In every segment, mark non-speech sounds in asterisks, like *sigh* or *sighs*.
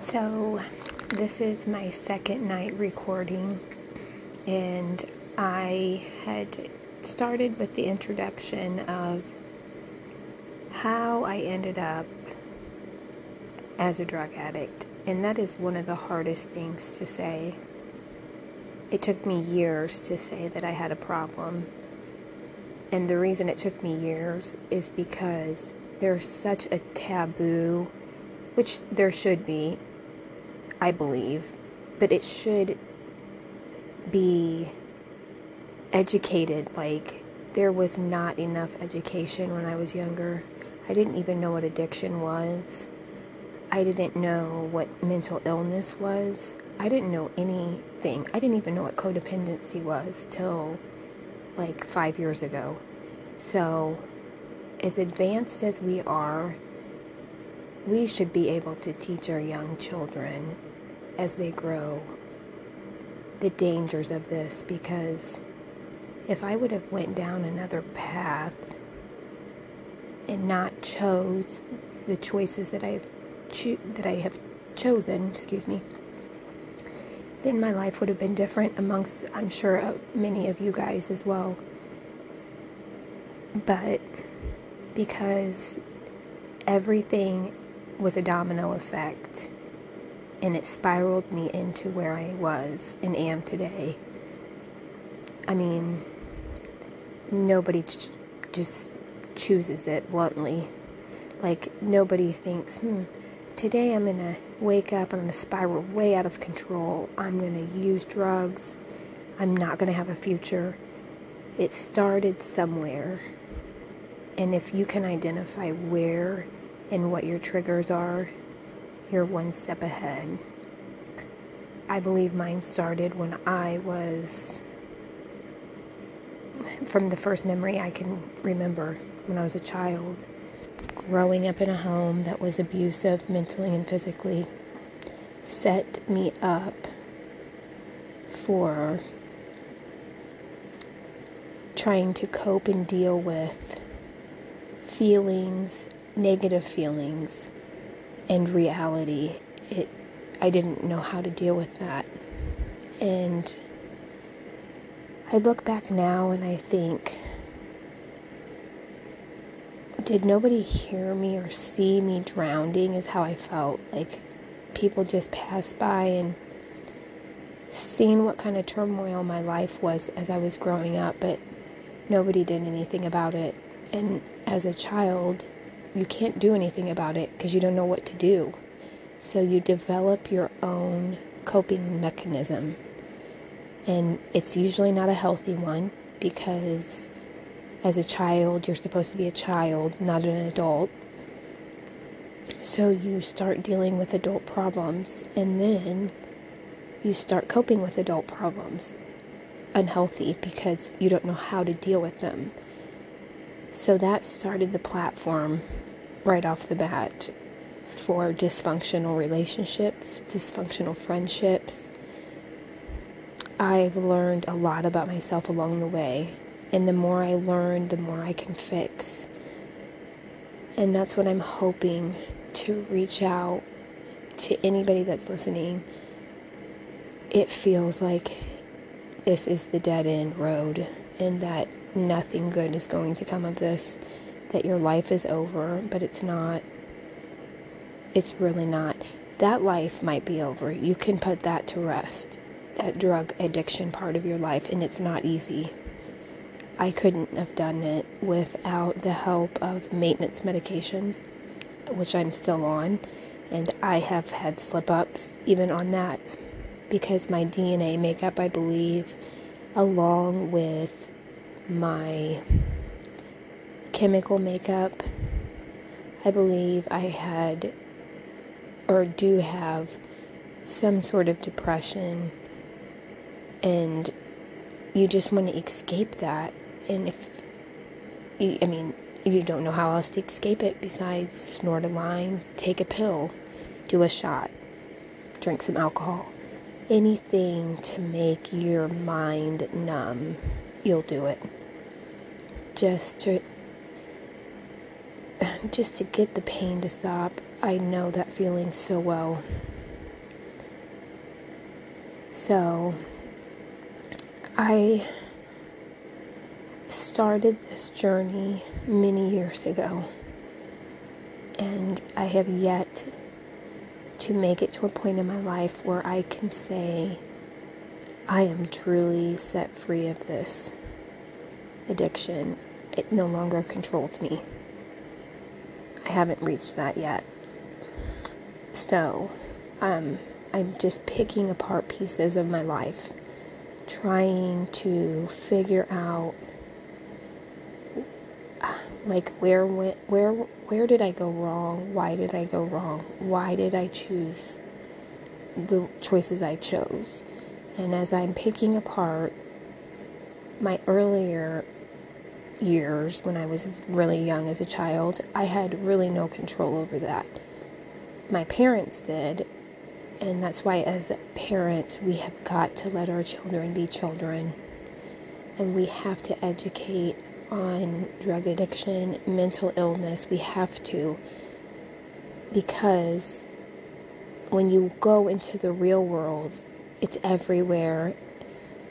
So, this is my second night recording, and I had started with the introduction of how I ended up as a drug addict, and that is one of the hardest things to say. It took me years to say that I had a problem, and the reason it took me years is because there's such a taboo, which there should be, I believe, but it should be educated. Like, there was not enough education when I was younger. I didn't even know what addiction was. I didn't know what mental illness was. I didn't know anything. I didn't even know what codependency was till like five years ago. So, as advanced as we are, we should be able to teach our young children as they grow the dangers of this because if I would have went down another path and not chose the choices that I have cho- that I have chosen, excuse me, then my life would have been different amongst I'm sure uh, many of you guys as well. But because everything was a domino effect and it spiraled me into where I was and am today. I mean, nobody ch- just chooses it bluntly. Like, nobody thinks, hmm, today I'm gonna wake up, I'm gonna spiral way out of control, I'm gonna use drugs, I'm not gonna have a future. It started somewhere. And if you can identify where and what your triggers are, you're one step ahead. I believe mine started when I was, from the first memory I can remember, when I was a child, growing up in a home that was abusive mentally and physically, set me up for trying to cope and deal with feelings, negative feelings, and reality. It I didn't know how to deal with that. And I look back now and I think did nobody hear me or see me drowning is how I felt. Like people just passed by and seen what kind of turmoil my life was as I was growing up, but nobody did anything about it. And as a child, you can't do anything about it because you don't know what to do. So you develop your own coping mechanism. And it's usually not a healthy one because as a child, you're supposed to be a child, not an adult. So you start dealing with adult problems and then you start coping with adult problems unhealthy because you don't know how to deal with them. So that started the platform right off the bat for dysfunctional relationships, dysfunctional friendships. I've learned a lot about myself along the way, and the more I learn, the more I can fix. And that's what I'm hoping to reach out to anybody that's listening. It feels like this is the dead end road and that nothing good is going to come of this, that your life is over, but it's not. It's really not. That life might be over. You can put that to rest, that drug addiction part of your life, and it's not easy. I couldn't have done it without the help of maintenance medication, which I'm still on, and I have had slip ups even on that because my DNA makeup, I believe, along with my chemical makeup, I believe I had or do have some sort of depression and you just want to escape that and if you, I mean you don't know how else to escape it besides snort a line, take a pill, do a shot, drink some alcohol. Anything to make your mind numb, you'll do it. Just to *laughs* just to get the pain to stop. I know that feeling so well. So I started this journey many years ago, and I have yet to make it to a point in my life where I can say, I am truly set free of this addiction. It no longer controls me. I haven't reached that yet. So, um, I'm just picking apart pieces of my life, trying to figure out like where went where where did I go wrong? Why did I go wrong? Why did I choose the choices I chose? And as I'm picking apart my earlier years when I was really young as a child, I had really no control over that. My parents did, and that's why, as parents, we have got to let our children be children. And we have to educate on drug addiction, mental illness. We have to. Because when you go into the real world, it's everywhere.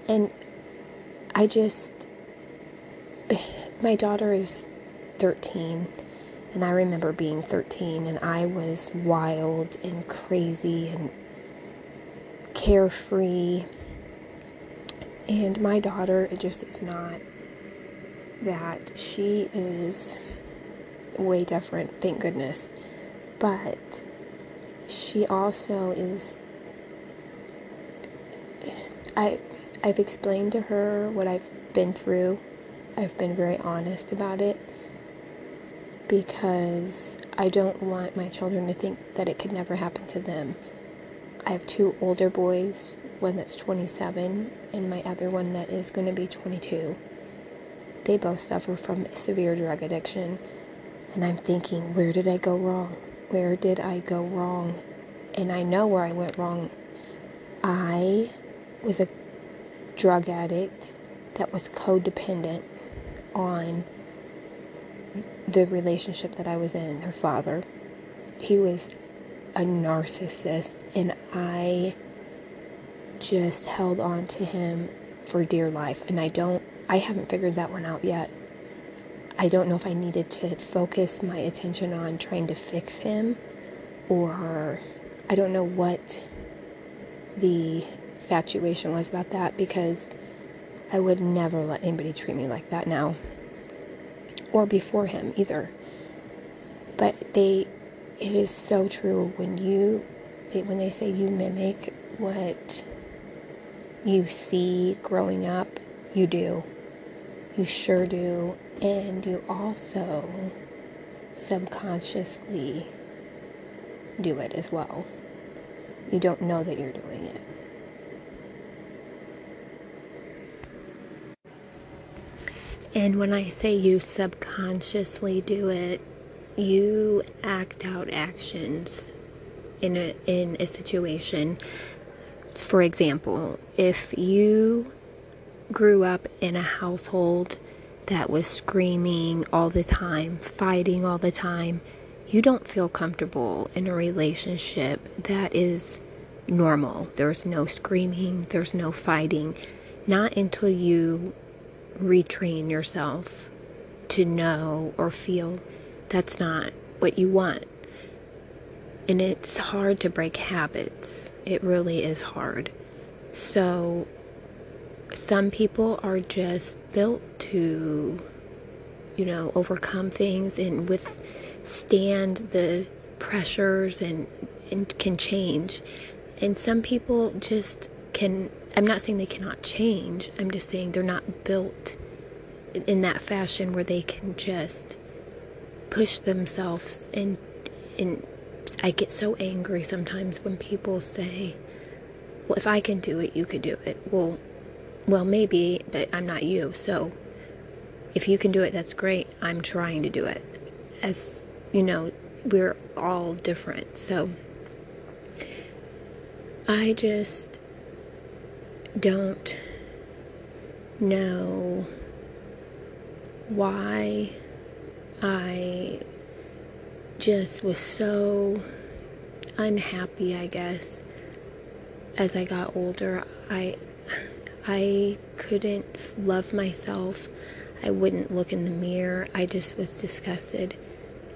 And I just. *sighs* My daughter is 13. And I remember being 13 and I was wild and crazy and carefree. And my daughter it just is not that. She is way different, thank goodness. But she also is *sighs* I I've explained to her what I've been through. I've been very honest about it because I don't want my children to think that it could never happen to them. I have two older boys, one that's 27 and my other one that is going to be 22. They both suffer from severe drug addiction. And I'm thinking, where did I go wrong? Where did I go wrong? And I know where I went wrong. I was a drug addict that was codependent on the relationship that I was in, her father. He was a narcissist, and I just held on to him for dear life. And I don't, I haven't figured that one out yet. I don't know if I needed to focus my attention on trying to fix him or I don't know what the infatuation was about that because I would never let anybody treat me like that now or before him either. But they, it is so true when you, they, when they say you mimic what you see growing up, you do. You sure do. And you also subconsciously do it as well. You don't know that you're doing it. And when I say you subconsciously do it, you act out actions in a in a situation. For example, if you grew up in a household that was screaming all the time, fighting all the time, you don't feel comfortable in a relationship that is normal. There's no screaming, there's no fighting. Not until you retrain yourself to know or feel that's not what you want. And it's hard to break habits. It really is hard. So, some people are just built to, you know, overcome things and withstand the pressures and, and can change. And some people just can I'm not saying they cannot change. I'm just saying they're not built in that fashion where they can just push themselves and and I get so angry sometimes when people say, "Well, if I can do it, you could do it." Well, well, maybe, but I'm not you. So, if you can do it, that's great. I'm trying to do it. As you know, we're all different. So, I just don't know why I just was so unhappy, I guess. as I got older, I I couldn't love myself. I wouldn't look in the mirror. I just was disgusted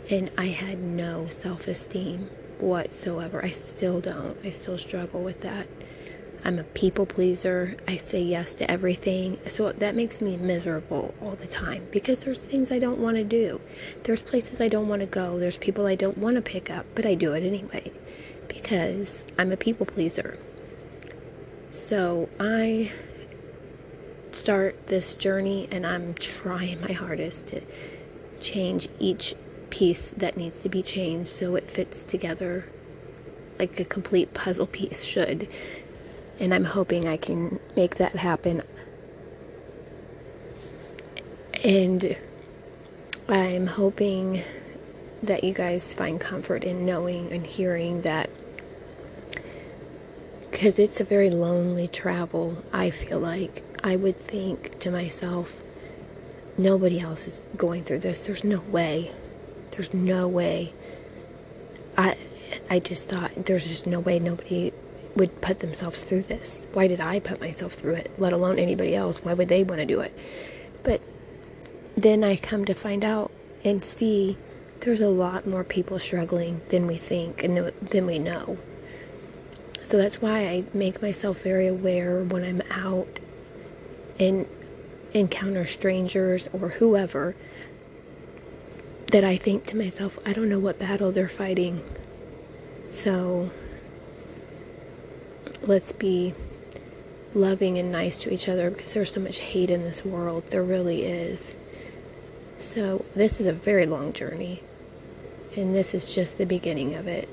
and I had no self-esteem whatsoever. I still don't. I still struggle with that. I'm a people pleaser. I say yes to everything. So that makes me miserable all the time because there's things I don't want to do. There's places I don't want to go. There's people I don't want to pick up, but I do it anyway because I'm a people pleaser. So I start this journey and I'm trying my hardest to change each piece that needs to be changed so it fits together like a complete puzzle piece should and I'm hoping I can make that happen. And I'm hoping that you guys find comfort in knowing and hearing that because it's a very lonely travel, I feel like. I would think to myself, nobody else is going through this. There's no way. There's no way. I I just thought there's just no way nobody would put themselves through this. Why did I put myself through it, let alone anybody else? Why would they want to do it? But then I come to find out and see there's a lot more people struggling than we think and than we know. So that's why I make myself very aware when I'm out and encounter strangers or whoever that I think to myself, I don't know what battle they're fighting. So let's be loving and nice to each other because there's so much hate in this world. There really is. So, this is a very long journey, and this is just the beginning of it.